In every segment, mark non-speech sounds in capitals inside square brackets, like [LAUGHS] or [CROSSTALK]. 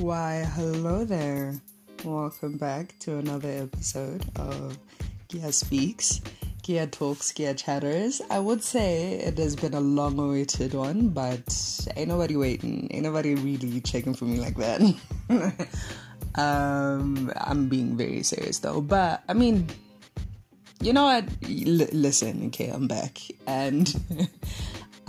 Why, hello there. Welcome back to another episode of Kea Speaks, Kea Talks, Kea Chatters. I would say it has been a long awaited one, but ain't nobody waiting. Ain't nobody really checking for me like that. [LAUGHS] um, I'm being very serious though, but I mean, you know what? L- listen, okay, I'm back. And [LAUGHS]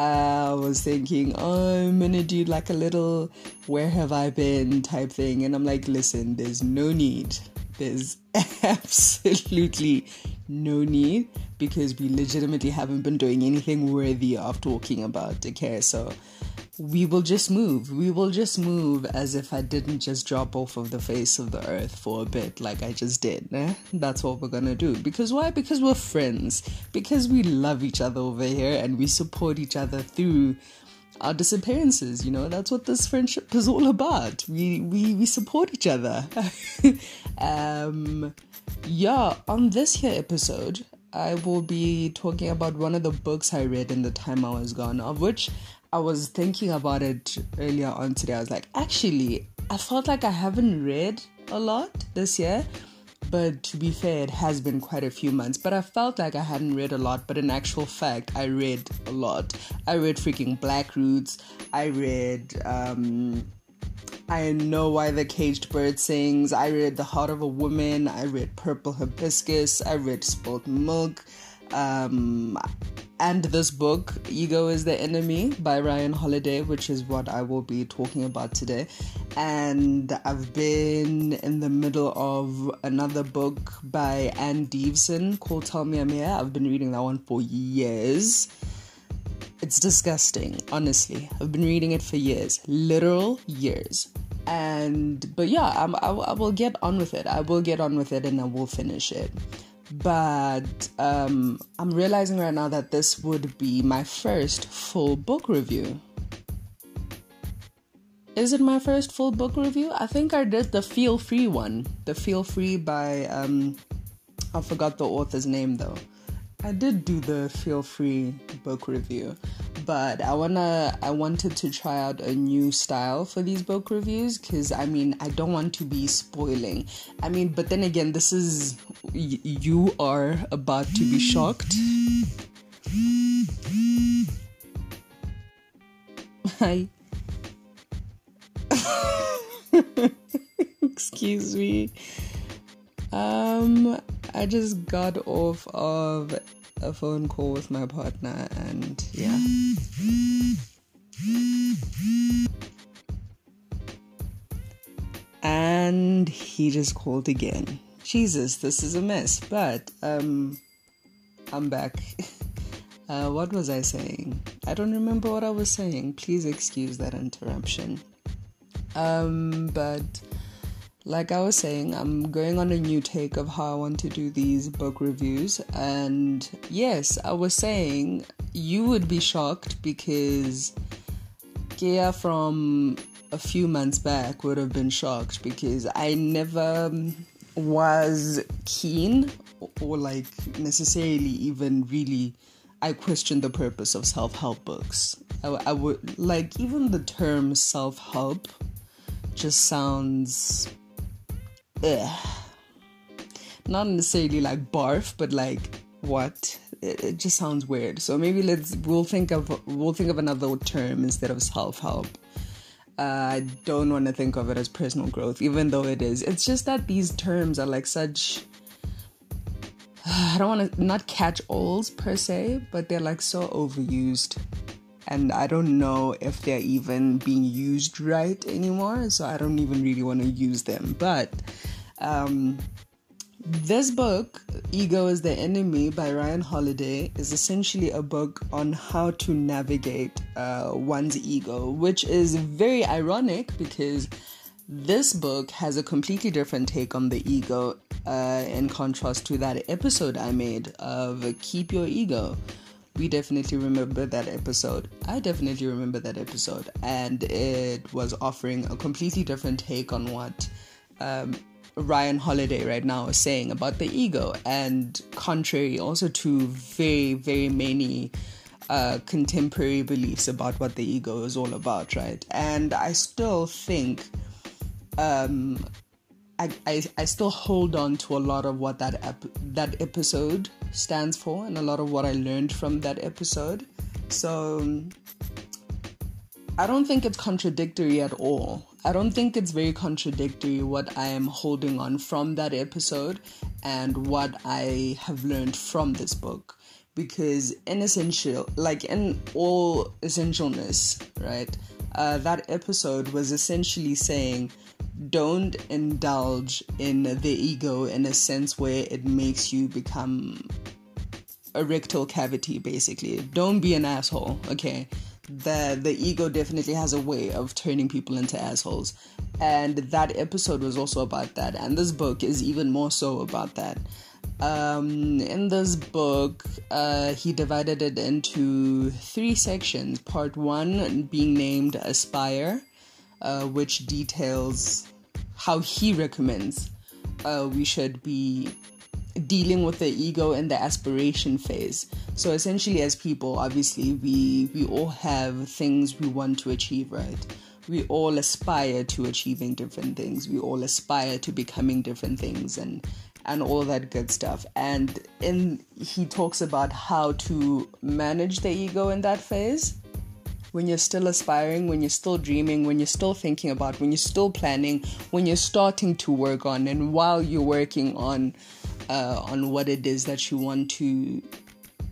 I was thinking, oh, I'm gonna do like a little where have I been type thing. And I'm like, listen, there's no need. There's [LAUGHS] absolutely no need because we legitimately haven't been doing anything worthy of talking about. Okay, so we will just move. We will just move as if I didn't just drop off of the face of the earth for a bit like I just did. Eh? That's what we're gonna do. Because why? Because we're friends. Because we love each other over here and we support each other through our disappearances. You know, that's what this friendship is all about. We we we support each other. [LAUGHS] um, yeah. On this here episode, I will be talking about one of the books I read in the time I was gone, of which I was thinking about it earlier on today. I was like, actually, I felt like I haven't read a lot this year. But to be fair, it has been quite a few months. But I felt like I hadn't read a lot. But in actual fact, I read a lot. I read freaking Black Roots. I read um, I Know Why the Caged Bird Sings. I read The Heart of a Woman. I read Purple Hibiscus. I read Spilt Milk. Um, and this book, Ego is the Enemy by Ryan Holiday, which is what I will be talking about today. And I've been in the middle of another book by Anne Deveson called Tell Me I'm Here. I've been reading that one for years. It's disgusting, honestly. I've been reading it for years, literal years. And, but yeah, I, I will get on with it. I will get on with it and I will finish it but um, I'm realizing right now that this would be my first full book review. Is it my first full book review? I think I did the Feel Free one. The Feel Free by, um, I forgot the author's name though. I did do the Feel Free book review, but I wanna I wanted to try out a new style for these book reviews because I mean I don't want to be spoiling. I mean, but then again, this is you are about to be shocked. Hi. [LAUGHS] Excuse me. Um, I just got off of a phone call with my partner, and yeah. And he just called again. Jesus, this is a mess. But um, I'm back. [LAUGHS] Uh, what was I saying? I don't remember what I was saying. Please excuse that interruption. Um, but like I was saying, I'm going on a new take of how I want to do these book reviews. And yes, I was saying you would be shocked because Kea from a few months back would have been shocked because I never was keen or like necessarily even really I questioned the purpose of self help books. I, I would like even the term self help just sounds ugh. not necessarily like barf, but like what? It, it just sounds weird. So maybe let's we'll think of we'll think of another term instead of self help. Uh, I don't want to think of it as personal growth, even though it is. It's just that these terms are like such [SIGHS] I don't want to not catch alls per se, but they're like so overused. And I don't know if they're even being used right anymore, so I don't even really want to use them. But um, this book, Ego is the Enemy by Ryan Holiday, is essentially a book on how to navigate uh, one's ego, which is very ironic because this book has a completely different take on the ego uh, in contrast to that episode I made of Keep Your Ego. We definitely remember that episode. I definitely remember that episode, and it was offering a completely different take on what um, Ryan Holiday right now is saying about the ego, and contrary also to very, very many uh, contemporary beliefs about what the ego is all about, right? And I still think um, I, I, I still hold on to a lot of what that ep- that episode stands for and a lot of what I learned from that episode. So I don't think it's contradictory at all. I don't think it's very contradictory what I am holding on from that episode and what I have learned from this book. Because in essential, like in all essentialness, right? Uh, that episode was essentially saying don't indulge in the ego in a sense where it makes you become a rectal cavity basically don't be an asshole okay the the ego definitely has a way of turning people into assholes. And that episode was also about that. And this book is even more so about that. Um, in this book uh, he divided it into three sections. Part one being named aspire uh, which details how he recommends uh, we should be dealing with the ego and the aspiration phase. So essentially, as people, obviously, we we all have things we want to achieve, right? We all aspire to achieving different things. We all aspire to becoming different things, and and all that good stuff. And in he talks about how to manage the ego in that phase when you're still aspiring, when you're still dreaming, when you're still thinking about, when you're still planning, when you're starting to work on, and while you're working on uh, on what it is that you want to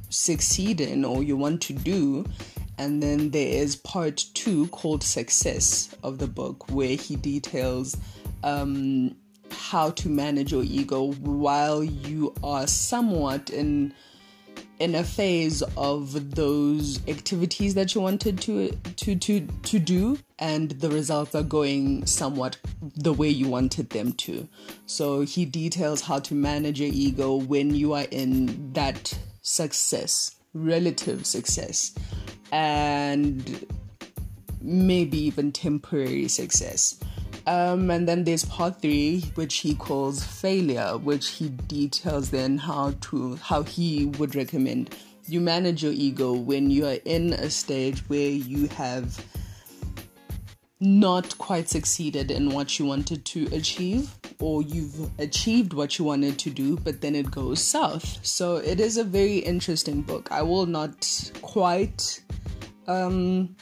succeed in or you want to do. And then there is part two called Success of the book, where he details um, how to manage your ego while you are somewhat in in a phase of those activities that you wanted to to to to do and the results are going somewhat the way you wanted them to. So he details how to manage your ego when you are in that success relative success. And maybe even temporary success. Um, and then there's part three, which he calls failure, which he details then how to how he would recommend you manage your ego when you are in a stage where you have not quite succeeded in what you wanted to achieve or you've achieved what you wanted to do but then it goes south. So it is a very interesting book. I will not quite um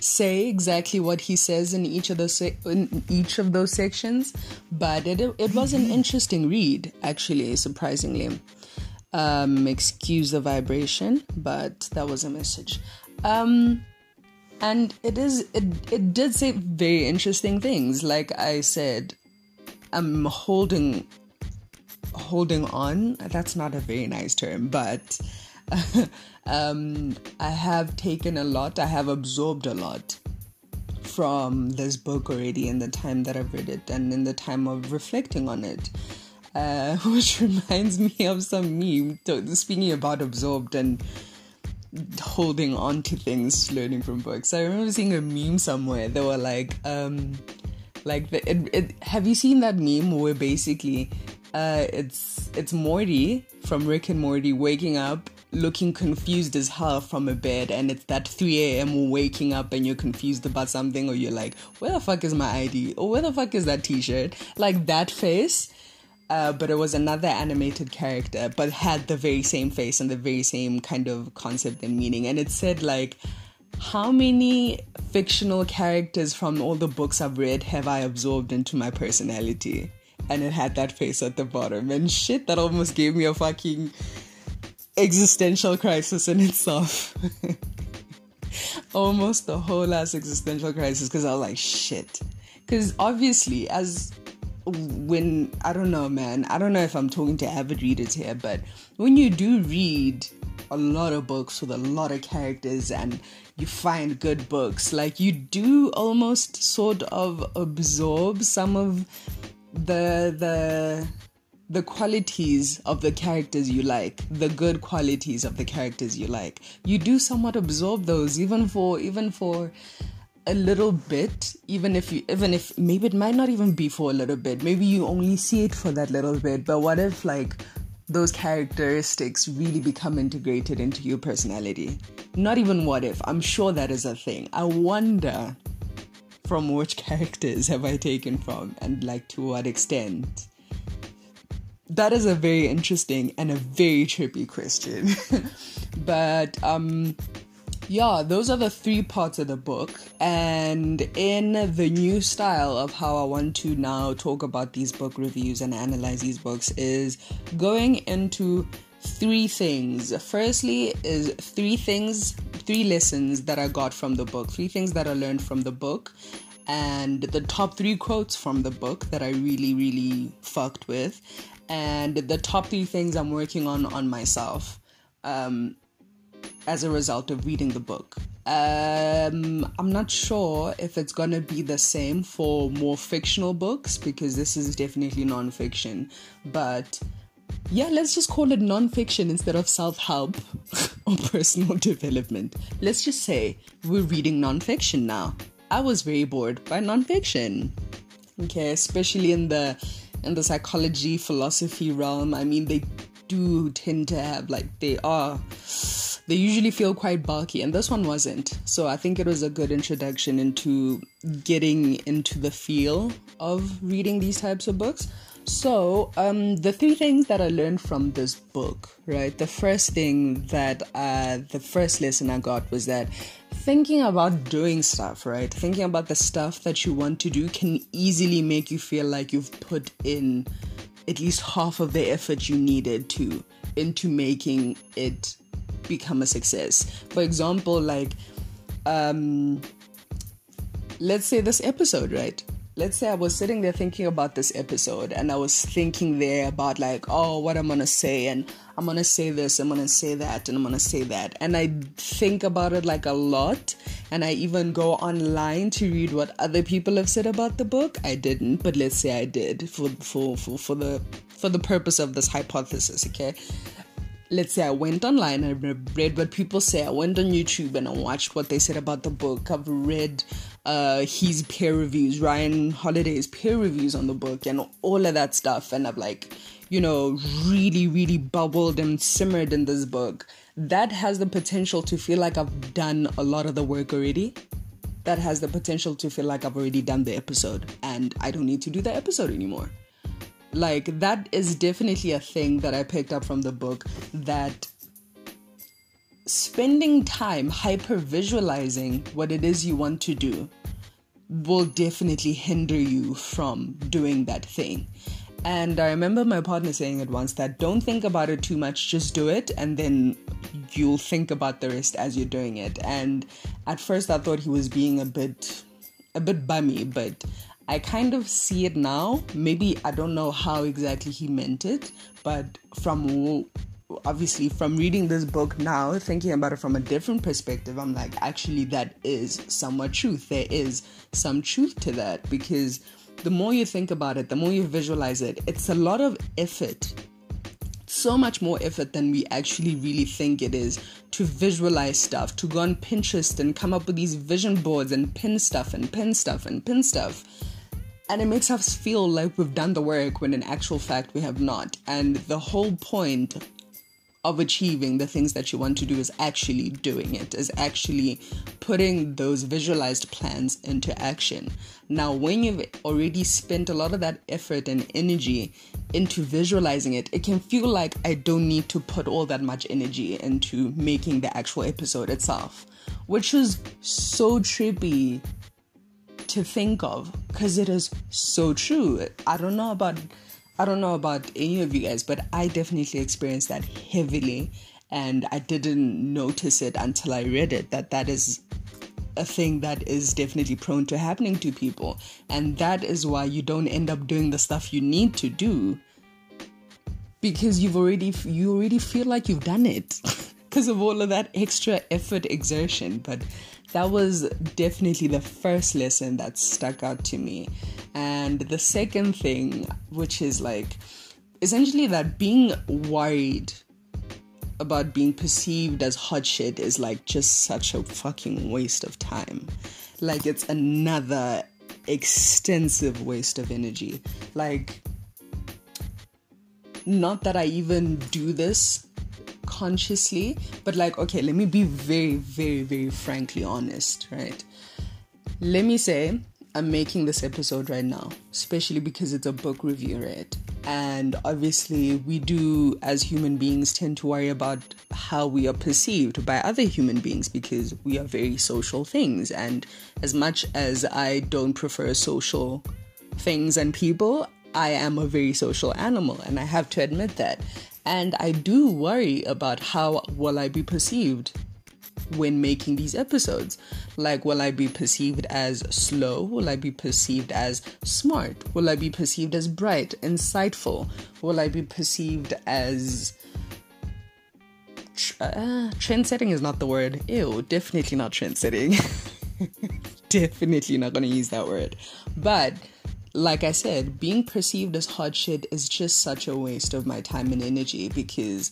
say exactly what he says in each of those se- in each of those sections, but it it was an interesting read actually, surprisingly. Um, excuse the vibration, but that was a message. Um, and it is it it did say very interesting things. Like I said, I'm holding holding on. That's not a very nice term, but [LAUGHS] um, I have taken a lot, I have absorbed a lot from this book already in the time that I've read it and in the time of reflecting on it. Uh, [LAUGHS] which reminds me of some meme speaking about absorbed and holding on to things learning from books. I remember seeing a meme somewhere. They were like, um, like the, it, it, have you seen that meme where basically uh, it's it's Morty from Rick and Morty waking up looking confused as hell from a bed and it's that 3 a.m. waking up and you're confused about something or you're like, where the fuck is my ID? Or where the fuck is that t-shirt? Like that face. Uh, but it was another animated character, but had the very same face and the very same kind of concept and meaning. And it said like, how many fictional characters from all the books I've read have I absorbed into my personality? And it had that face at the bottom. And shit, that almost gave me a fucking existential crisis in itself. [LAUGHS] Almost the whole last existential crisis because I was like, shit. Because obviously, as when I don't know, man, I don't know if I'm talking to avid readers here, but when you do read a lot of books with a lot of characters and you find good books, like you do almost sort of absorb some of the the the qualities of the characters you like, the good qualities of the characters you like. You do somewhat absorb those, even for even for a little bit, even if you even if maybe it might not even be for a little bit. Maybe you only see it for that little bit. But what if like those characteristics really become integrated into your personality? Not even what if. I'm sure that is a thing. I wonder from which [LAUGHS] characters have I taken from, and like to what extent? That is a very interesting and a very trippy question. [LAUGHS] but um yeah, those are the three parts of the book. And in the new style of how I want to now talk about these book reviews and analyze these books is going into three things. Firstly, is three things, three lessons that I got from the book, three things that I learned from the book, and the top three quotes from the book that I really, really fucked with, and the top three things I'm working on on myself. Um, as a result of reading the book. Um, I'm not sure if it's gonna be the same for more fictional books because this is definitely non-fiction. But yeah, let's just call it non-fiction instead of self-help [LAUGHS] or personal [LAUGHS] development. Let's just say we're reading non-fiction now. I was very bored by non-fiction. Okay, especially in the in the psychology philosophy realm. I mean, they do tend to have like they are they usually feel quite bulky, and this one wasn't. So I think it was a good introduction into getting into the feel of reading these types of books. So, um, the three things that I learned from this book, right? The first thing that, uh, the first lesson I got was that thinking about doing stuff, right? Thinking about the stuff that you want to do can easily make you feel like you've put in at least half of the effort you needed to into making it become a success. For example, like, um, let's say this episode, right? Let's say I was sitting there thinking about this episode and I was thinking there about, like, oh, what I'm gonna say, and I'm gonna say this, I'm gonna say that, and I'm gonna say that. And I think about it like a lot, and I even go online to read what other people have said about the book. I didn't, but let's say I did for, for, for, for the for the purpose of this hypothesis, okay? let's say I went online and read what people say. I went on YouTube and I watched what they said about the book. I've read uh, his peer reviews, Ryan Holiday's peer reviews on the book, and all of that stuff. And I've like, you know, really, really bubbled and simmered in this book. That has the potential to feel like I've done a lot of the work already. That has the potential to feel like I've already done the episode and I don't need to do the episode anymore. Like, that is definitely a thing that I picked up from the book that spending time hyper visualizing what it is you want to do will definitely hinder you from doing that thing. And I remember my partner saying it once that don't think about it too much, just do it, and then you'll think about the rest as you're doing it. And at first, I thought he was being a bit, a bit bummy, but I kind of see it now. Maybe I don't know how exactly he meant it, but from obviously from reading this book now, thinking about it from a different perspective, I'm like, actually, that is somewhat truth. There is some truth to that because the more you think about it, the more you visualize it, it's a lot of effort so much more effort than we actually really think it is to visualize stuff, to go on Pinterest and come up with these vision boards and pin stuff and pin stuff and pin stuff. And it makes us feel like we've done the work when in actual fact we have not. And the whole point of achieving the things that you want to do is actually doing it, is actually putting those visualized plans into action. Now, when you've already spent a lot of that effort and energy into visualizing it, it can feel like I don't need to put all that much energy into making the actual episode itself, which is so trippy to think of because it is so true. I don't know about I don't know about any of you guys, but I definitely experienced that heavily and I didn't notice it until I read it that that is a thing that is definitely prone to happening to people. And that is why you don't end up doing the stuff you need to do because you've already you already feel like you've done it [LAUGHS] because of all of that extra effort exertion. But that was definitely the first lesson that stuck out to me. And the second thing, which is like essentially that being worried about being perceived as hot shit is like just such a fucking waste of time. Like it's another extensive waste of energy. Like, not that I even do this consciously, but like, okay, let me be very, very, very frankly honest, right? Let me say I'm making this episode right now, especially because it's a book review, right? And obviously, we do, as human beings, tend to worry about how we are perceived by other human beings because we are very social things. And as much as I don't prefer social things and people, I am a very social animal, and I have to admit that. And I do worry about how will I be perceived when making these episodes. Like, will I be perceived as slow? Will I be perceived as smart? Will I be perceived as bright, insightful? Will I be perceived as. Uh, trend setting is not the word. Ew, definitely not trend setting. [LAUGHS] definitely not gonna use that word. But like I said, being perceived as hot shit is just such a waste of my time and energy because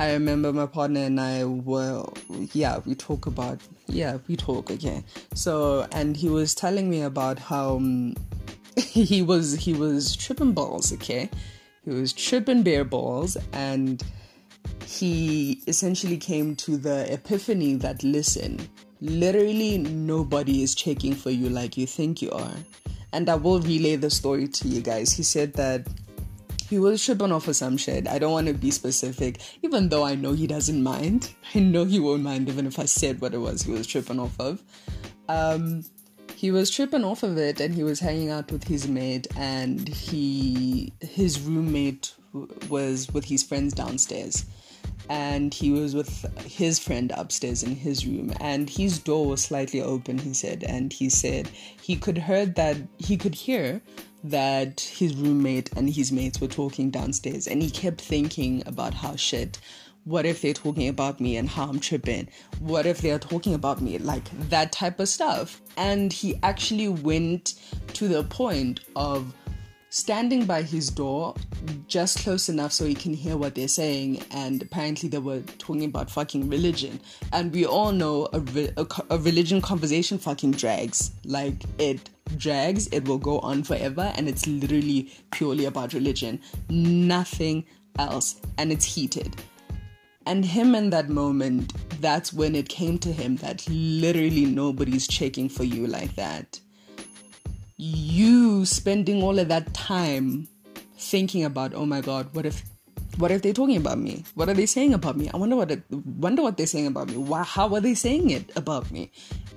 I remember my partner and I were, yeah, we talk about, yeah, we talk again. So, and he was telling me about how um, [LAUGHS] he was, he was tripping balls, okay? He was tripping bare balls and he essentially came to the epiphany that listen, literally nobody is checking for you like you think you are. And I will relay the story to you guys. He said that he was tripping off of some shit. I don't want to be specific, even though I know he doesn't mind. [LAUGHS] I know he won't mind even if I said what it was he was tripping off of. Um, he was tripping off of it and he was hanging out with his mate and he his roommate was with his friends downstairs and he was with his friend upstairs in his room and his door was slightly open he said and he said he could heard that he could hear that his roommate and his mates were talking downstairs and he kept thinking about how shit what if they're talking about me and how I'm tripping? What if they're talking about me? Like that type of stuff. And he actually went to the point of standing by his door just close enough so he can hear what they're saying. And apparently, they were talking about fucking religion. And we all know a, a, a religion conversation fucking drags. Like, it drags, it will go on forever, and it's literally purely about religion. Nothing else. And it's heated. And him in that moment, that's when it came to him that literally nobody's checking for you like that. You spending all of that time thinking about, oh my god, what if what if they're talking about me? What are they saying about me? I wonder what it, wonder what they're saying about me. Why, how are they saying it about me?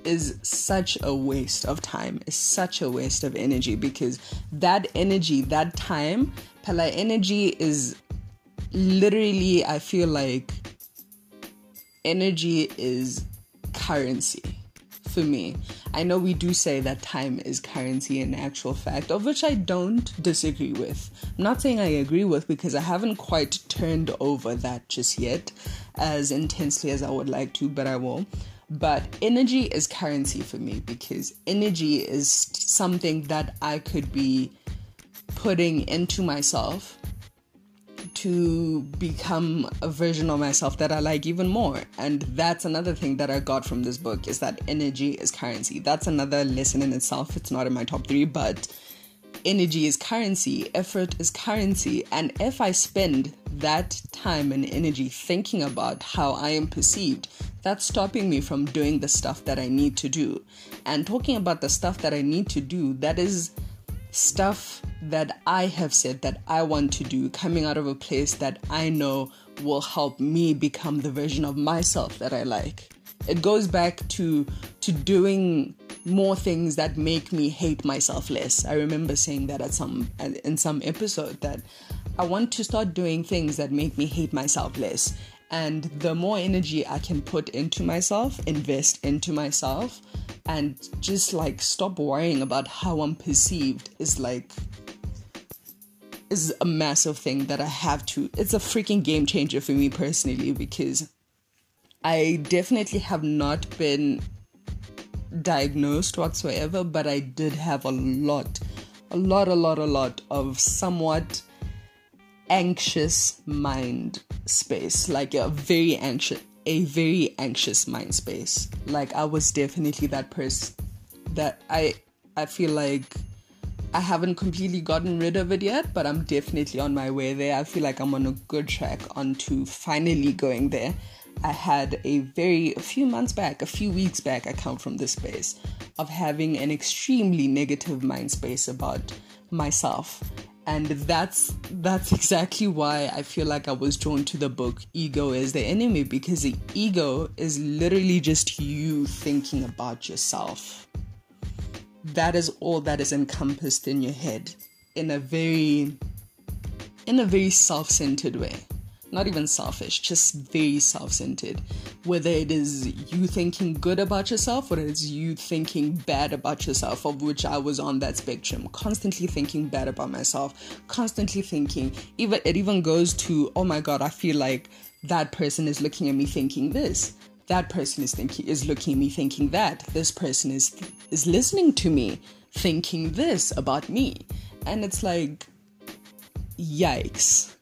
Is such a waste of time. Is such a waste of energy because that energy, that time, pala energy is literally. I feel like energy is currency for me. I know we do say that time is currency in actual fact, of which I don't disagree with. I'm not saying I agree with because I haven't quite turned over that just yet as intensely as I would like to, but I will. But energy is currency for me because energy is something that I could be putting into myself to become a version of myself that I like even more. And that's another thing that I got from this book is that energy is currency. That's another lesson in itself. It's not in my top three, but energy is currency, effort is currency. And if I spend that time and energy thinking about how I am perceived, that's stopping me from doing the stuff that I need to do. And talking about the stuff that I need to do, that is stuff that I have said that I want to do coming out of a place that I know will help me become the version of myself that I like. It goes back to to doing more things that make me hate myself less. I remember saying that at some in some episode that I want to start doing things that make me hate myself less. And the more energy I can put into myself, invest into myself, and just like stop worrying about how I'm perceived is like is a massive thing that I have to it's a freaking game changer for me personally because I definitely have not been diagnosed whatsoever, but I did have a lot, a lot, a lot, a lot of somewhat anxious mind space, like a very anxious a very anxious mind space. Like I was definitely that person that I I feel like I haven't completely gotten rid of it yet, but I'm definitely on my way there. I feel like I'm on a good track onto finally going there. I had a very, a few months back, a few weeks back, I come from this space of having an extremely negative mind space about myself. And that's that's exactly why I feel like I was drawn to the book Ego is the Enemy because the ego is literally just you thinking about yourself. That is all that is encompassed in your head in a very in a very self-centered way not even selfish, just very self centered. Whether it is you thinking good about yourself or it's you thinking bad about yourself, of which I was on that spectrum, constantly thinking bad about myself, constantly thinking, even it even goes to, oh my god, I feel like that person is looking at me thinking this. That person is thinking is looking at me thinking that. This person is is listening to me thinking this about me. And it's like yikes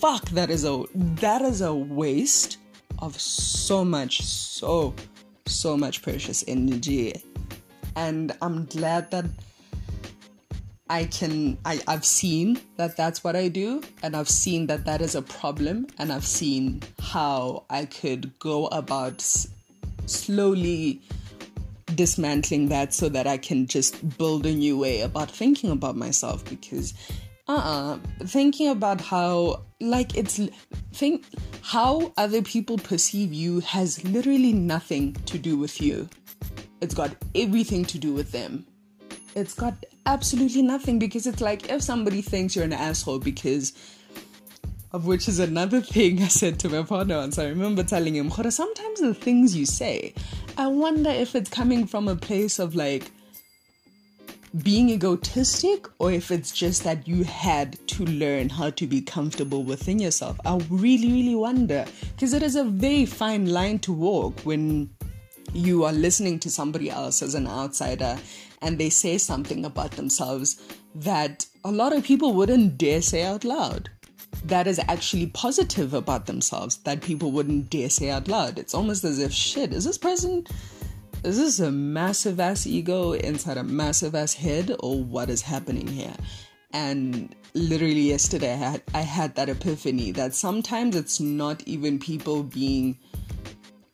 fuck that is a that is a waste of so much so so much precious energy. And i'm glad that i can I, i've seen that that's what i do and i've seen that that is a problem and i've seen how i could go about s- slowly dismantling that so that i can just build a new way about thinking about myself because uh-uh thinking about how like it's think how other people perceive you has literally nothing to do with you it's got everything to do with them it's got absolutely nothing because it's like if somebody thinks you're an asshole because of which is another [LAUGHS] thing I said to my partner once. I remember telling him, sometimes the things you say, I wonder if it's coming from a place of like, being egotistic or if it's just that you had to learn how to be comfortable within yourself. I really, really wonder because it is a very fine line to walk when you are listening to somebody else as an outsider and they say something about themselves that a lot of people wouldn't dare say out loud. That is actually positive about themselves that people wouldn't dare say out loud. It's almost as if, shit, is this person is this a massive ass ego inside a massive ass head, or what is happening here? And literally yesterday, I had, I had that epiphany that sometimes it's not even people being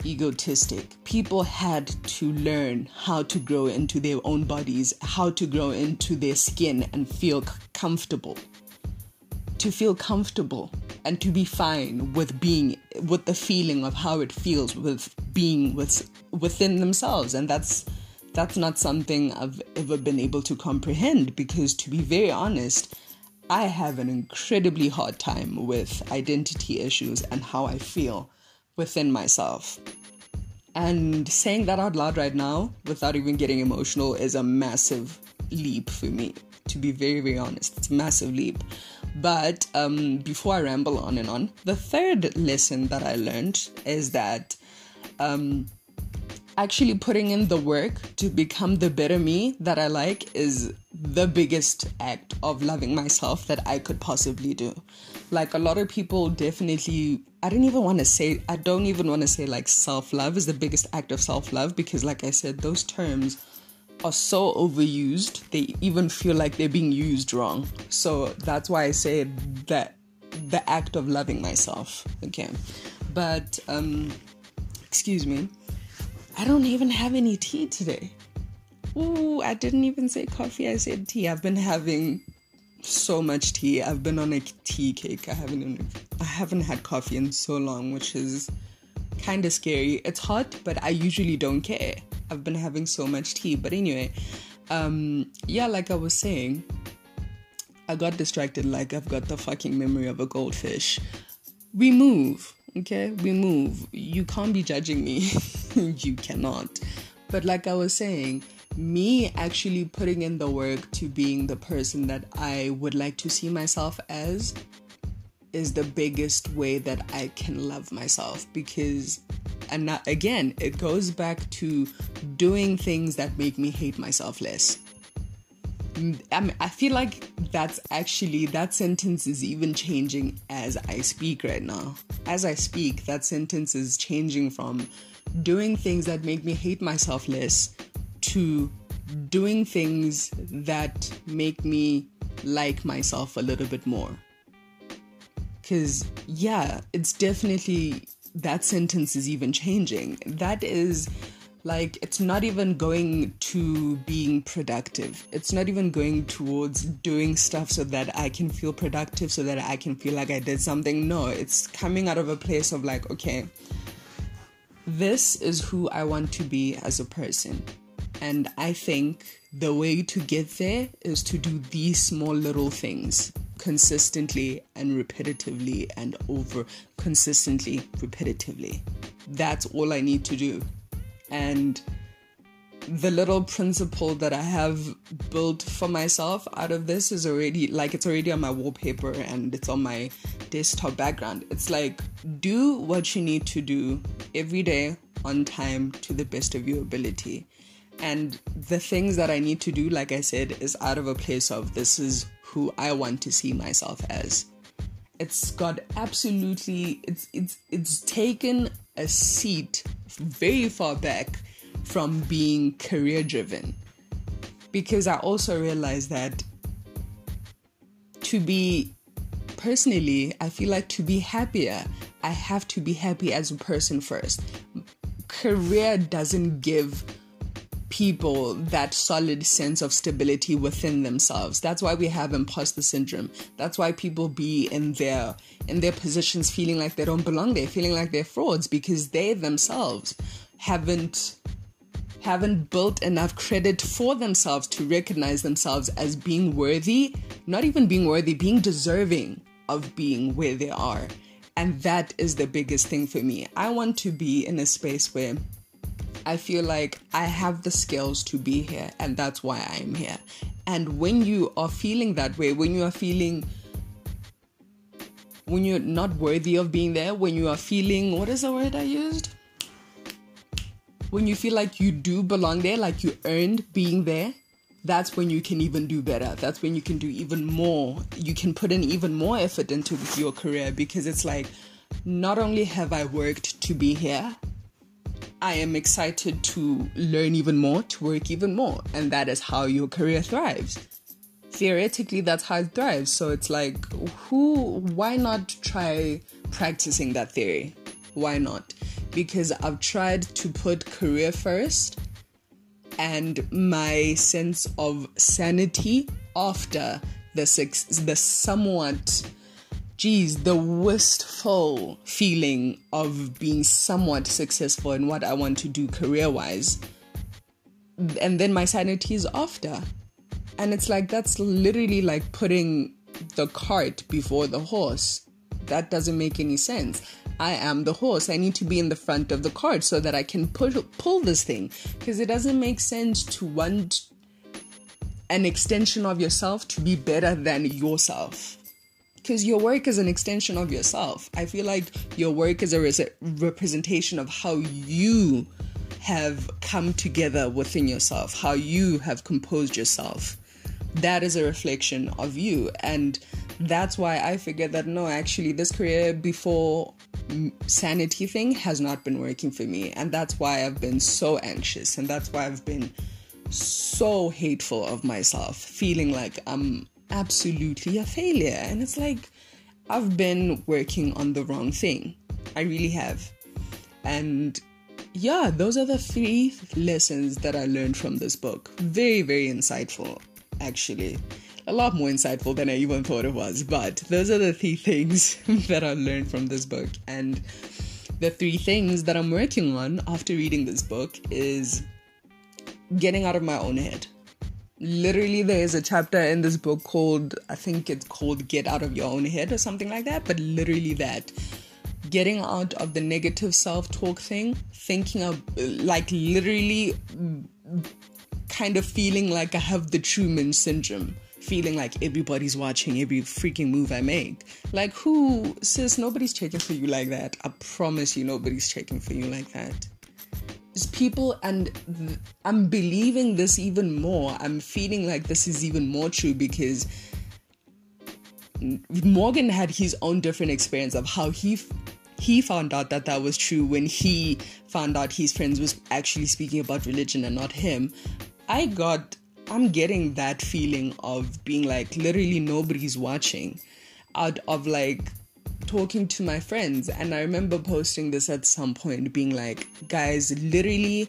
egotistic. People had to learn how to grow into their own bodies, how to grow into their skin and feel comfortable. To feel comfortable and to be fine with being with the feeling of how it feels with being with within themselves and that's that's not something I've ever been able to comprehend because to be very honest I have an incredibly hard time with identity issues and how I feel within myself. And saying that out loud right now without even getting emotional is a massive leap for me, to be very, very honest. It's a massive leap. But um, before I ramble on and on, the third lesson that I learned is that um, actually putting in the work to become the better me that I like is the biggest act of loving myself that I could possibly do. Like a lot of people definitely, I don't even want to say, I don't even want to say like self love is the biggest act of self love because, like I said, those terms are so overused, they even feel like they're being used wrong. So that's why I say that the act of loving myself. Okay. But, um, excuse me, I don't even have any tea today. Ooh, I didn't even say coffee, I said tea. I've been having so much tea. I've been on a tea cake. I haven't I haven't had coffee in so long, which is kind of scary. It's hot, but I usually don't care. I've been having so much tea. But anyway, um, yeah, like I was saying, I got distracted like I've got the fucking memory of a goldfish. We move, okay? We move. You can't be judging me. [LAUGHS] you cannot. But like I was saying, me actually putting in the work to being the person that I would like to see myself as is the biggest way that I can love myself because and not, again it goes back to doing things that make me hate myself less mm, I, mean, I feel like that's actually that sentence is even changing as I speak right now. As I speak, that sentence is changing from doing things that make me hate myself less to doing things that make me like myself a little bit more. Because, yeah, it's definitely that sentence is even changing. That is like it's not even going to being productive. It's not even going towards doing stuff so that i can feel productive so that i can feel like i did something. No it's coming out of a place of like okay this is who i want to be as a person and i think the way to get there is to do these small little things consistently and repetitively and over consistently repetitively that's all i need to do and the little principle that I have built for myself out of this is already like it's already on my wallpaper and it's on my desktop background. It's like do what you need to do every day on time to the best of your ability. And the things that I need to do, like I said, is out of a place of this is who I want to see myself as. It's got absolutely it's it's it's taken a seat very far back from being career driven because I also realized that to be personally, I feel like to be happier, I have to be happy as a person first. Career doesn't give people that solid sense of stability within themselves. That's why we have imposter syndrome. That's why people be in their in their positions feeling like they don't belong there, feeling like they're frauds because they themselves haven't haven't built enough credit for themselves to recognize themselves as being worthy, not even being worthy, being deserving of being where they are. And that is the biggest thing for me. I want to be in a space where I feel like I have the skills to be here, and that's why I'm here. And when you are feeling that way, when you are feeling when you're not worthy of being there, when you are feeling what is the word I used? When you feel like you do belong there, like you earned being there, that's when you can even do better. That's when you can do even more. You can put in even more effort into your career because it's like, not only have I worked to be here, I am excited to learn even more, to work even more. And that is how your career thrives. Theoretically, that's how it thrives. So it's like, who, why not try practicing that theory? Why not? Because I've tried to put career first and my sense of sanity after the, six, the somewhat geez, the wistful feeling of being somewhat successful in what I want to do career wise. And then my sanity is after. And it's like, that's literally like putting the cart before the horse. That doesn't make any sense. I am the horse. I need to be in the front of the cart so that I can pull, pull this thing. Because it doesn't make sense to want an extension of yourself to be better than yourself because your work is an extension of yourself. I feel like your work is a re- representation of how you have come together within yourself, how you have composed yourself. That is a reflection of you. And that's why I figured that no, actually, this career before sanity thing has not been working for me. And that's why I've been so anxious. And that's why I've been so hateful of myself, feeling like I'm absolutely a failure. And it's like, I've been working on the wrong thing. I really have. And yeah, those are the three lessons that I learned from this book. Very, very insightful, actually. A lot more insightful than I even thought it was. But those are the three [LAUGHS] things that I learned from this book. And the three things that I'm working on after reading this book is getting out of my own head literally there is a chapter in this book called i think it's called get out of your own head or something like that but literally that. Getting out of the negative self-talk thing thinking of like literally kind of feeling like i have the truman syndrome. Feeling like everybody's watching every freaking move i make. Like who sis nobody's checking for you like that. I promise you nobody's checking for you like that people and th- i'm believing this even more. I'm feeling like this is even more true because morgan had his own different experience of how he f- he found out that that was true when he found out his friends was actually speaking about religion and not him. I got i'm getting that feeling of being like literally nobody's watching. Out of like talking to my friends, and I remember posting this at some point, being like, guys, literally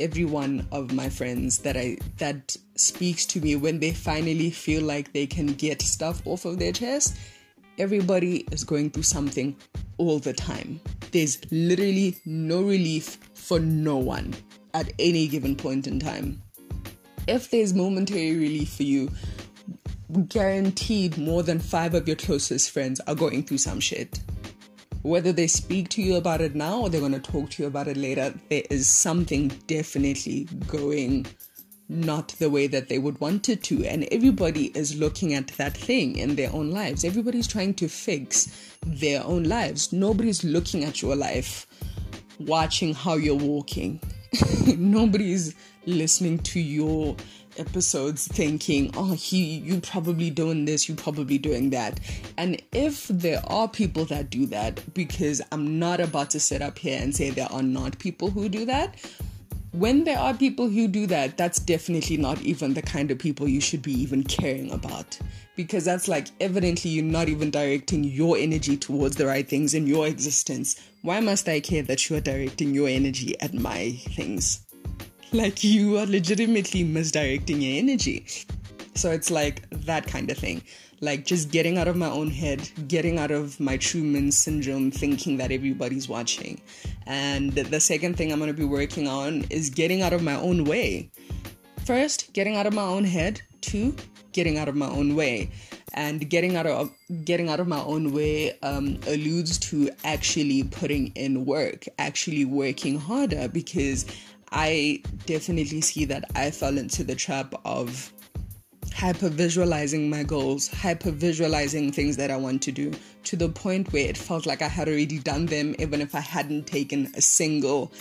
every one of my friends that I that speaks to me when they finally feel like they can get stuff off of their chest, everybody is going through something all the time. There's literally no relief for no one at any given point in time. If there's momentary relief for you, guaranteed more than five of your closest friends are going through some shit. Whether they speak to you about it now or they're going to talk to you about it later, there is something definitely going not the way that they would want it to. And everybody is looking at that thing in their own lives. Everybody's trying to fix their own lives. Nobody's looking at your life, watching how you're walking. [LAUGHS] Nobody's listening to your episodes thinking, oh, he, you probably doing this, you probably doing that. And if there are people that do that, because I'm not about to sit up here and say there are not people who do that, when there are people who do that, that's definitely not even the kind of people you should be even caring about. Because that's like evidently you're not even directing your energy towards the right things in your existence. Why must I care that you are directing your energy at my things? Like you are legitimately misdirecting your energy. So it's like that kind of thing. Like just getting out of my own head, getting out of my Truman syndrome, thinking that everybody's watching. And the second thing I'm going to be working on is getting out of my own way. First, getting out of my own head. Two, getting out of my own way. And getting out of getting out of my own way um, alludes to actually putting in work, actually working harder because I definitely see that I fell into the trap of hyper visualizing my goals, hyper visualizing things that I want to do to the point where it felt like I had already done them, even if I hadn't taken a single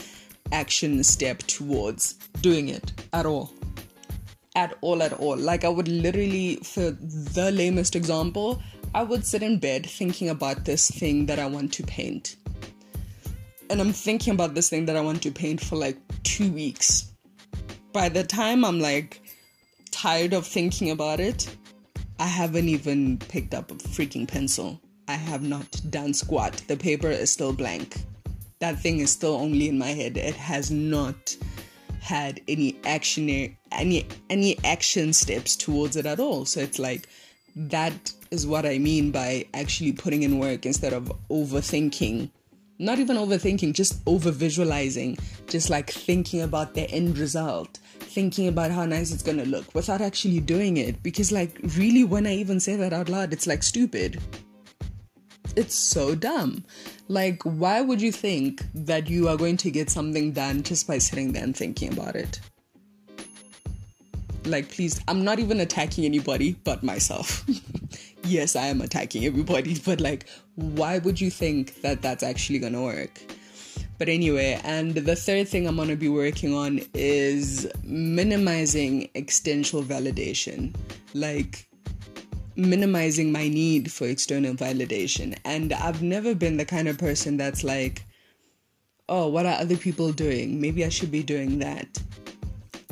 action step towards doing it at all. At all, at all. Like, I would literally, for the lamest example, I would sit in bed thinking about this thing that I want to paint and I'm thinking about this thing that I want to paint for like two weeks. By the time I'm like tired of thinking about it, I haven't even picked up a freaking pencil. I have not done squat. The paper is still blank. That thing is still only in my head. It has not had any action any any action steps towards it at all. So it's like that is what I mean by actually putting in work instead of overthinking not even overthinking, just over visualizing, just like thinking about the end result, thinking about how nice it's gonna look without actually doing it. Because, like, really, when I even say that out loud, it's like stupid. It's so dumb. Like, why would you think that you are going to get something done just by sitting there and thinking about it? Like, please, I'm not even attacking anybody but myself. [LAUGHS] yes, I am attacking everybody, [LAUGHS] but like, why would you think that that's actually gonna work? But anyway, and the third thing I'm gonna be working on is minimizing external validation. Like, minimizing my need for external validation. And I've never been the kind of person that's like, oh, what are other people doing? Maybe I should be doing that.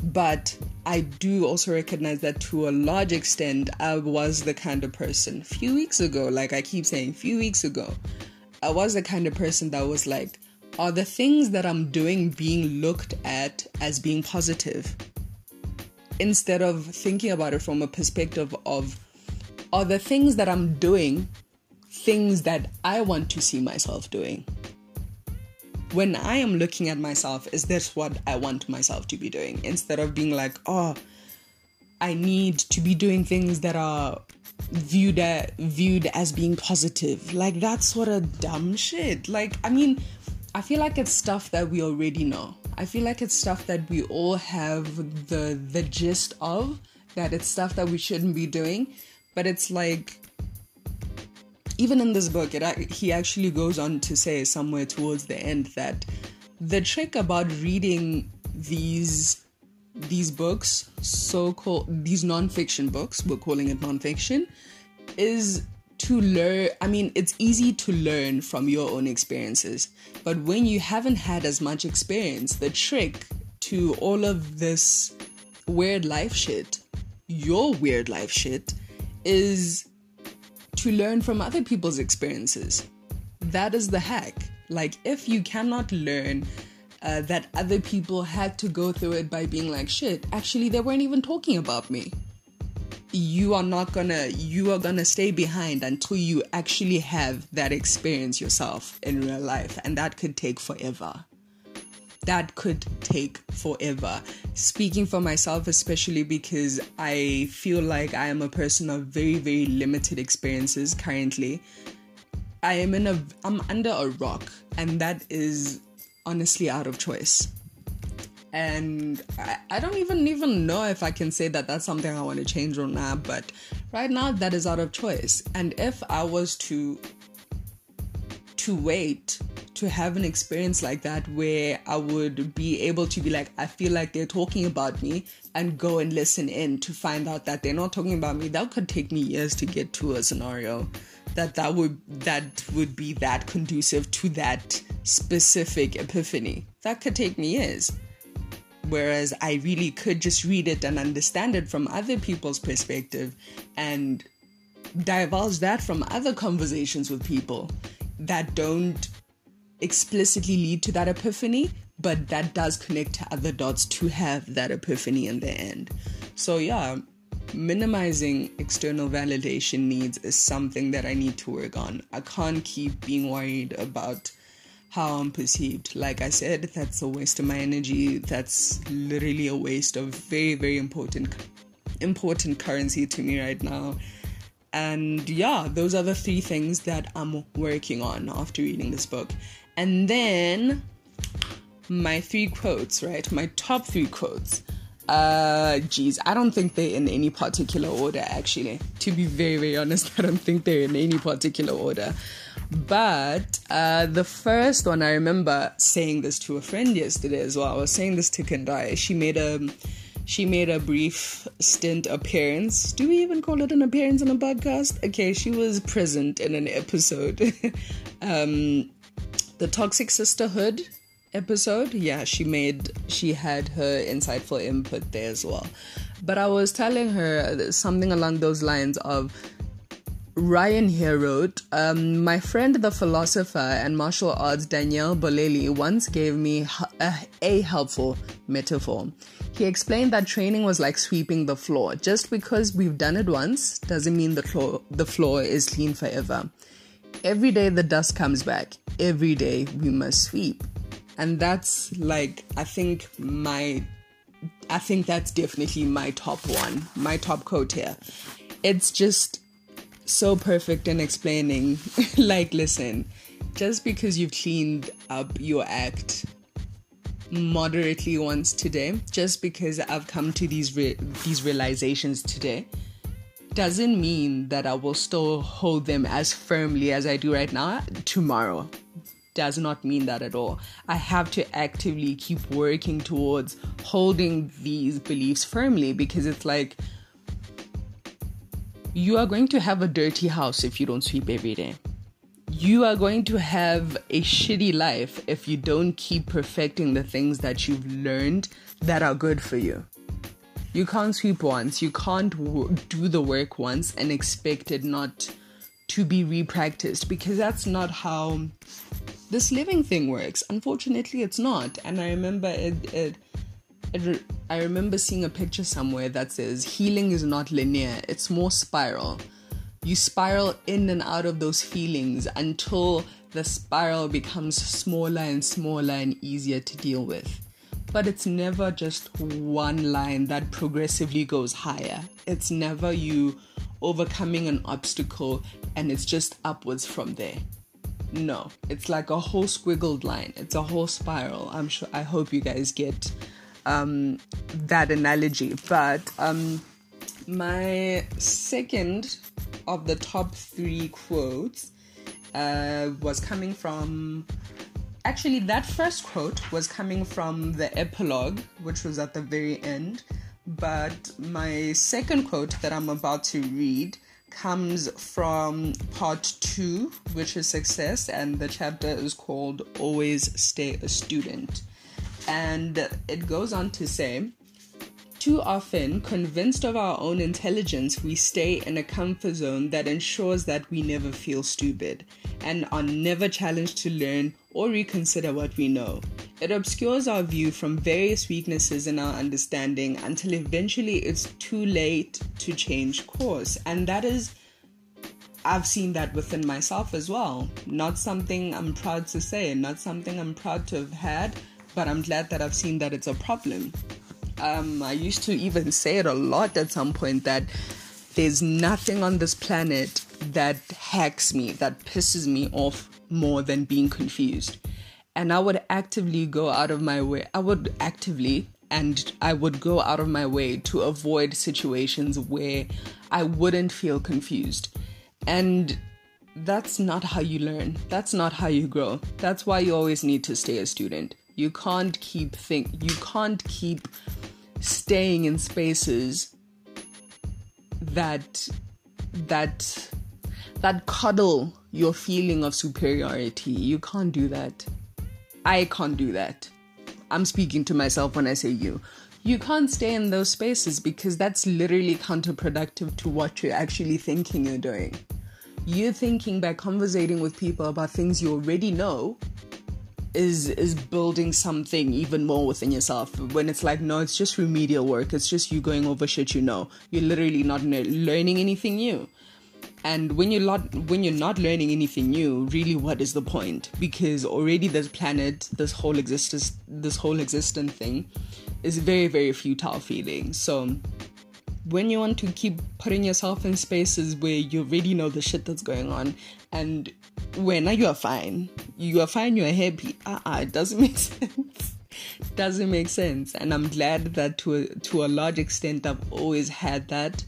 But I do also recognize that to a large extent, I was the kind of person a few weeks ago, like I keep saying, a few weeks ago, I was the kind of person that was like, are the things that I'm doing being looked at as being positive? Instead of thinking about it from a perspective of, are the things that I'm doing things that I want to see myself doing? When I am looking at myself, is this what I want myself to be doing? Instead of being like, oh, I need to be doing things that are viewed viewed as being positive. Like that's sort of dumb shit. Like I mean, I feel like it's stuff that we already know. I feel like it's stuff that we all have the the gist of that it's stuff that we shouldn't be doing, but it's like even in this book, it, he actually goes on to say somewhere towards the end that the trick about reading these these books, so called these non-fiction books, we're calling it non-fiction, is to learn. I mean, it's easy to learn from your own experiences, but when you haven't had as much experience, the trick to all of this weird life shit, your weird life shit, is to learn from other people's experiences. that is the hack. Like, if you cannot learn uh, that other people had to go through it by being like, shit, actually, they weren't even talking about me. You are not gonna, you are gonna stay behind until you actually have that experience yourself in real life, and that could take forever that could take forever. Speaking for myself, especially because I feel like I am a person of very, very limited experiences currently. I am in a I'm under a rock and that is honestly out of choice. And I, I don't even even know if I can say that that's something I want to change or not, but right now that is out of choice. And if I was to to wait to have an experience like that where I would be able to be like, I feel like they're talking about me and go and listen in to find out that they're not talking about me. That could take me years to get to a scenario that that would that would be that conducive to that specific epiphany. That could take me years. Whereas I really could just read it and understand it from other people's perspective and divulge that from other conversations with people that don't explicitly lead to that epiphany, but that does connect to other dots to have that epiphany in the end. So, yeah, minimizing external validation needs is something that I need to work on. I can't keep being worried about how I'm perceived. Like I said, that's a waste of my energy. That's literally a waste of very, very important important currency to me right now. And yeah, those are the three things that I'm working on after reading this book. And then my three quotes, right? My top three quotes. Uh, geez, I don't think they're in any particular order, actually. To be very, very honest, [LAUGHS] I don't think they're in any particular order. But uh, the first one, I remember saying this to a friend yesterday as well. I was saying this to Kendai. She made a she made a brief stint appearance. Do we even call it an appearance on a podcast? Okay, she was present in an episode. [LAUGHS] um, the Toxic Sisterhood episode. Yeah, she made she had her insightful input there as well. But I was telling her something along those lines of Ryan here wrote, um, My friend, the philosopher and martial arts Daniel Bolelli, once gave me a, a helpful metaphor. He explained that training was like sweeping the floor. Just because we've done it once doesn't mean the floor, the floor is clean forever. Every day the dust comes back. Every day we must sweep. And that's like, I think my, I think that's definitely my top one, my top quote here. It's just so perfect in explaining, [LAUGHS] like, listen, just because you've cleaned up your act moderately once today, just because I've come to these re- these realizations today, doesn't mean that I will still hold them as firmly as I do right now tomorrow. Does not mean that at all. I have to actively keep working towards holding these beliefs firmly because it's like you are going to have a dirty house if you don't sweep every day. You are going to have a shitty life if you don't keep perfecting the things that you've learned that are good for you. You can't sweep once, you can't w- do the work once and expect it not to be repracticed because that's not how this living thing works. Unfortunately, it's not. And I remember it, it, I remember seeing a picture somewhere that says healing is not linear, it's more spiral. You spiral in and out of those feelings until the spiral becomes smaller and smaller and easier to deal with but it's never just one line that progressively goes higher. It's never you overcoming an obstacle and it's just upwards from there. No, it's like a whole squiggled line. It's a whole spiral. I'm sure. I hope you guys get um, that analogy. But um, my second of the top three quotes uh, was coming from actually, that first quote was coming from the epilogue, which was at the very end. But my second quote that I'm about to read comes from part two, which is success, and the chapter is called Always Stay a Student. And it goes on to say, Too often, convinced of our own intelligence, we stay in a comfort zone that ensures that we never feel stupid and are never challenged to learn or reconsider what we know. It obscures our view from various weaknesses in our understanding until eventually it's too late to change course. And that is, I've seen that within myself as well. Not something I'm proud to say, not something I'm proud to have had, but I'm glad that I've seen that it's a problem. Um, I used to even say it a lot at some point that there's nothing on this planet that hacks me, that pisses me off more than being confused. And I would actively go out of my way, I would actively, and I would go out of my way to avoid situations where I wouldn't feel confused. And that's not how you learn. That's not how you grow. That's why you always need to stay a student. You can't keep think you can't keep staying in spaces that that that cuddle your feeling of superiority. You can't do that. I can't do that. I'm speaking to myself when I say you. You can't stay in those spaces because that's literally counterproductive to what you're actually thinking you're doing. You're thinking by conversating with people about things you already know is is building something even more within yourself when it's like no it's just remedial work it's just you going over shit you know you're literally not learning anything new and when you're not when you're not learning anything new really what is the point? Because already this planet this whole existence this whole existent thing is very very futile feeling. So when you want to keep putting yourself in spaces where you already know the shit that's going on and when you are fine? You are fine you're happy. Uh-uh, it doesn't [LAUGHS] make sense. Doesn't make sense. And i'm glad that to a, to a large extent i've always had that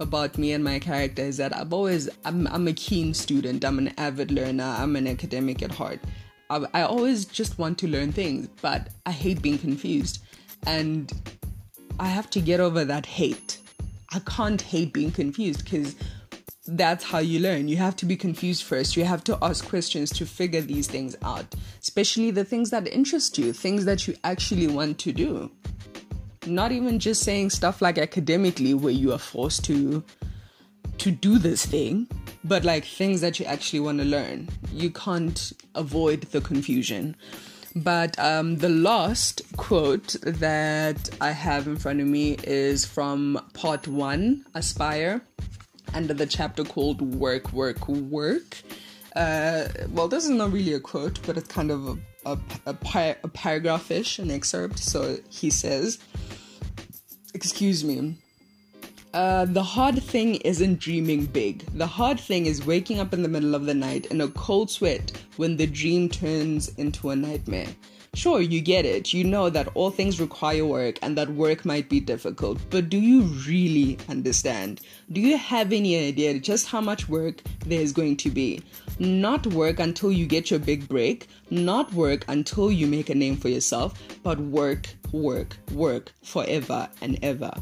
about me and my character is that i've always i'm, I'm a keen student i'm an avid learner i'm an academic at heart I, I always just want to learn things but i hate being confused and I have to get over that hate. I can't hate being confused because that's how you learn. You have to be confused first. You have to ask questions to figure these things out, especially the things that interest you, things that you actually want to do. Not even just saying stuff like academically where you are forced to to do this thing, but like things that you actually want to learn. You can't avoid the confusion. But um, the last quote that I have in front of me is from part one, Aspire, under the chapter called Work, Work, Work. Uh, well, this is not really a quote, but it's kind of a, a, a, par- a paragraph ish, an excerpt. So he says, Excuse me, uh, the hard thing isn't dreaming big. The hard thing is waking up in the middle of the night in a cold sweat when the dream turns into a nightmare. Sure, you get it. You know that all things require work and that work might be difficult, but do you really understand? Do you have any idea just how much work there is going to be? Not work until you get your big break, not work until you make a name for yourself, but work, work, work forever and ever.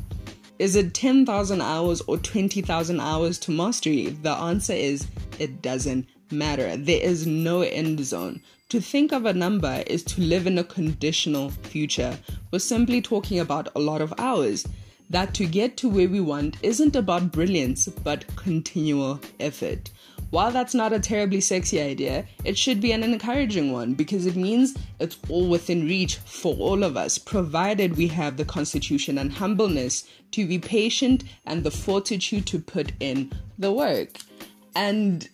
Is it 10,000 hours or 20,000 hours to mastery? The answer is it doesn't matter. There is no end zone. To think of a number is to live in a conditional future. We're simply talking about a lot of hours. That to get to where we want isn't about brilliance, but continual effort. While that's not a terribly sexy idea, it should be an encouraging one because it means it's all within reach for all of us, provided we have the constitution and humbleness to be patient and the fortitude to put in the work. And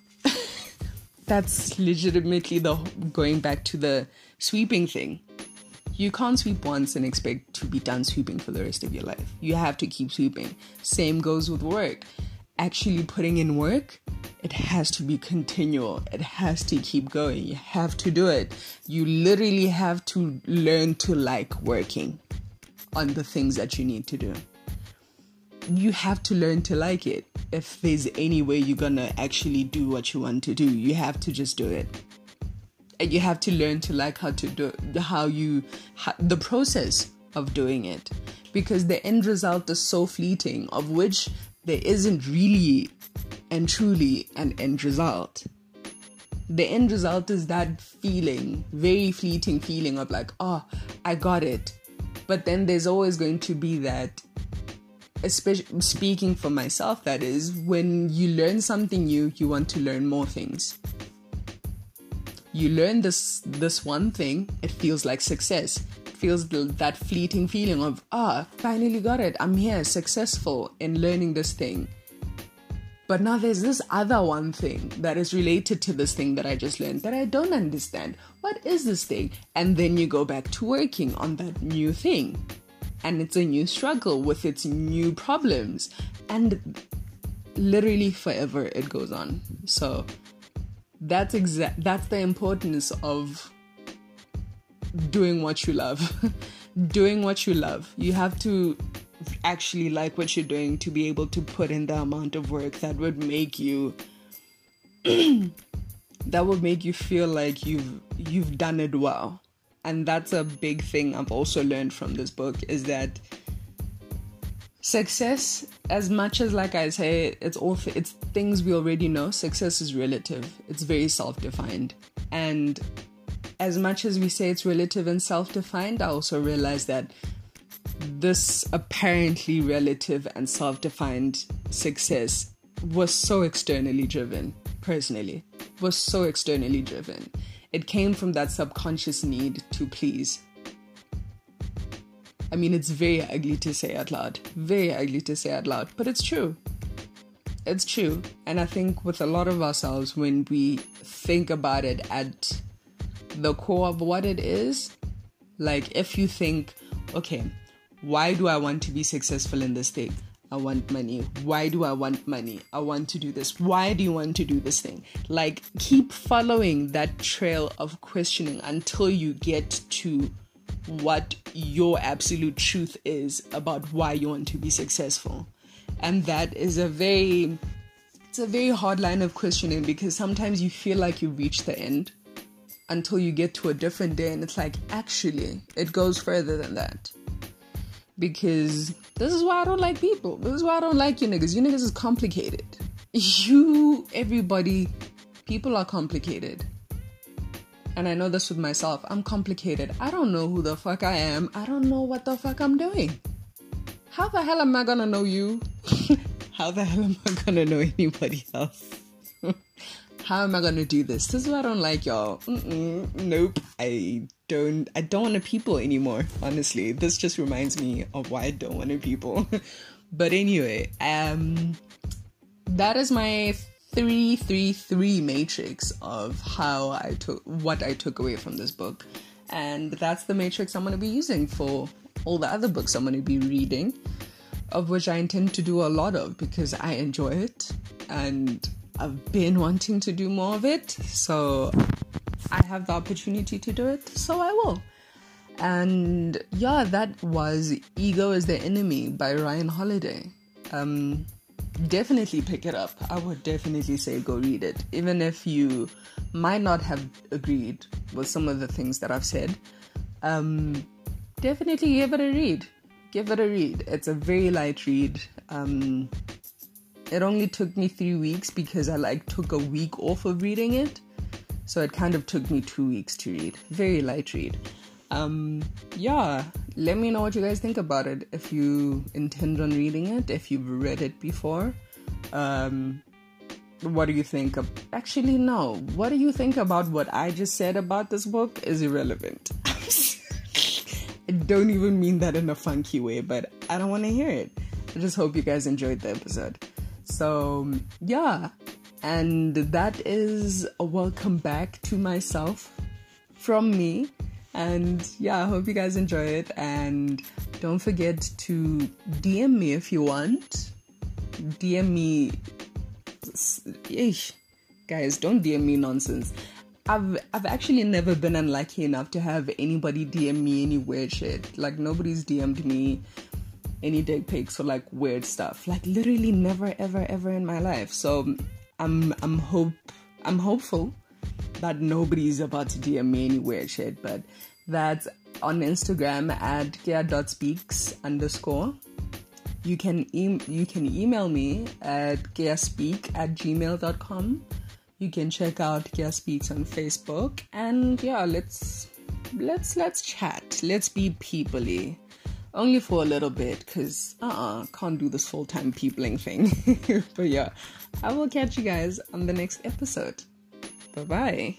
that's legitimately the going back to the sweeping thing. You can't sweep once and expect to be done sweeping for the rest of your life. You have to keep sweeping. Same goes with work. Actually putting in work it has to be continual. It has to keep going. You have to do it. You literally have to learn to like working on the things that you need to do. You have to learn to like it. If there's any way you're gonna actually do what you want to do, you have to just do it. And you have to learn to like how to do how you how, the process of doing it because the end result is so fleeting of which there isn't really and truly an end result. The end result is that feeling, very fleeting feeling of like, oh, I got it. But then there's always going to be that especially speaking for myself that is when you learn something new you want to learn more things you learn this this one thing it feels like success it feels that fleeting feeling of ah finally got it i'm here successful in learning this thing but now there's this other one thing that is related to this thing that I just learned that I don't understand. What is this thing? And then you go back to working on that new thing. And it's a new struggle with its new problems. And literally forever it goes on. So that's exact that's the importance of doing what you love. [LAUGHS] doing what you love. You have to actually like what you're doing to be able to put in the amount of work that would make you [CLEARS THROAT] that would make you feel like you've you've done it well and that's a big thing i've also learned from this book is that success as much as like i say it's all it's things we already know success is relative it's very self-defined and as much as we say it's relative and self-defined i also realize that this apparently relative and self defined success was so externally driven, personally, was so externally driven. It came from that subconscious need to please. I mean, it's very ugly to say out loud, very ugly to say out loud, but it's true. It's true. And I think with a lot of ourselves, when we think about it at the core of what it is, like if you think, okay, why do I want to be successful in this thing? I want money. Why do I want money? I want to do this. Why do you want to do this thing? Like, keep following that trail of questioning until you get to what your absolute truth is about why you want to be successful. And that is a very it's a very hard line of questioning because sometimes you feel like you reach the end until you get to a different day and it's like actually it goes further than that because this is why I don't like people. This is why I don't like you niggas. You niggas is complicated. [LAUGHS] You, everybody, people are complicated. And I know this with myself. I'm complicated. I don't know who the fuck I am. I don't know what the fuck I'm doing. How the hell am I gonna know you? [LAUGHS] How the hell am I gonna know anybody else? [LAUGHS] How am I gonna do this? This is why I don't like y'all. Mm-mm, nope. I don't I don't want to people anymore, honestly. This just reminds me of why I don't want to people. [LAUGHS] but anyway, um that is my 333 matrix of how I took what I took away from this book. And that's the matrix I'm going to be using for all the other books I'm going to be reading, of which I intend to do a lot of because I enjoy it and I've been wanting to do more of it. So I have the opportunity to do it, so I will. And yeah, that was Ego is the Enemy by Ryan Holiday. Um, definitely pick it up. I would definitely say go read it. Even if you might not have agreed with some of the things that I've said, um, definitely give it a read. Give it a read. It's a very light read. Um, it only took me three weeks because I like took a week off of reading it. So it kind of took me two weeks to read. Very light read. Um, yeah, let me know what you guys think about it. If you intend on reading it, if you've read it before. Um, what do you think of actually no what do you think about what i just said about this book is irrelevant [LAUGHS] i don't even mean that in a funky way but i don't want to hear it i just hope you guys enjoyed the episode so yeah and that is a welcome back to myself from me. And yeah, I hope you guys enjoy it. And don't forget to DM me if you want. DM me. Eesh. Guys, don't DM me nonsense. I've I've actually never been unlucky enough to have anybody DM me any weird shit. Like nobody's DM'd me any dick pics or like weird stuff. Like literally never ever ever in my life. So I'm I'm hope I'm hopeful that nobody's about to DM me any weird shit, but that's on Instagram at kea.speaks underscore. You can e- you can email me at keaspeak at gmail.com. You can check out Kea Speaks on Facebook and yeah, let's let's let's chat. Let's be peoply. Only for a little bit because uh-uh can't do this full-time peopling thing. [LAUGHS] But yeah i will catch you guys on the next episode. Bye bye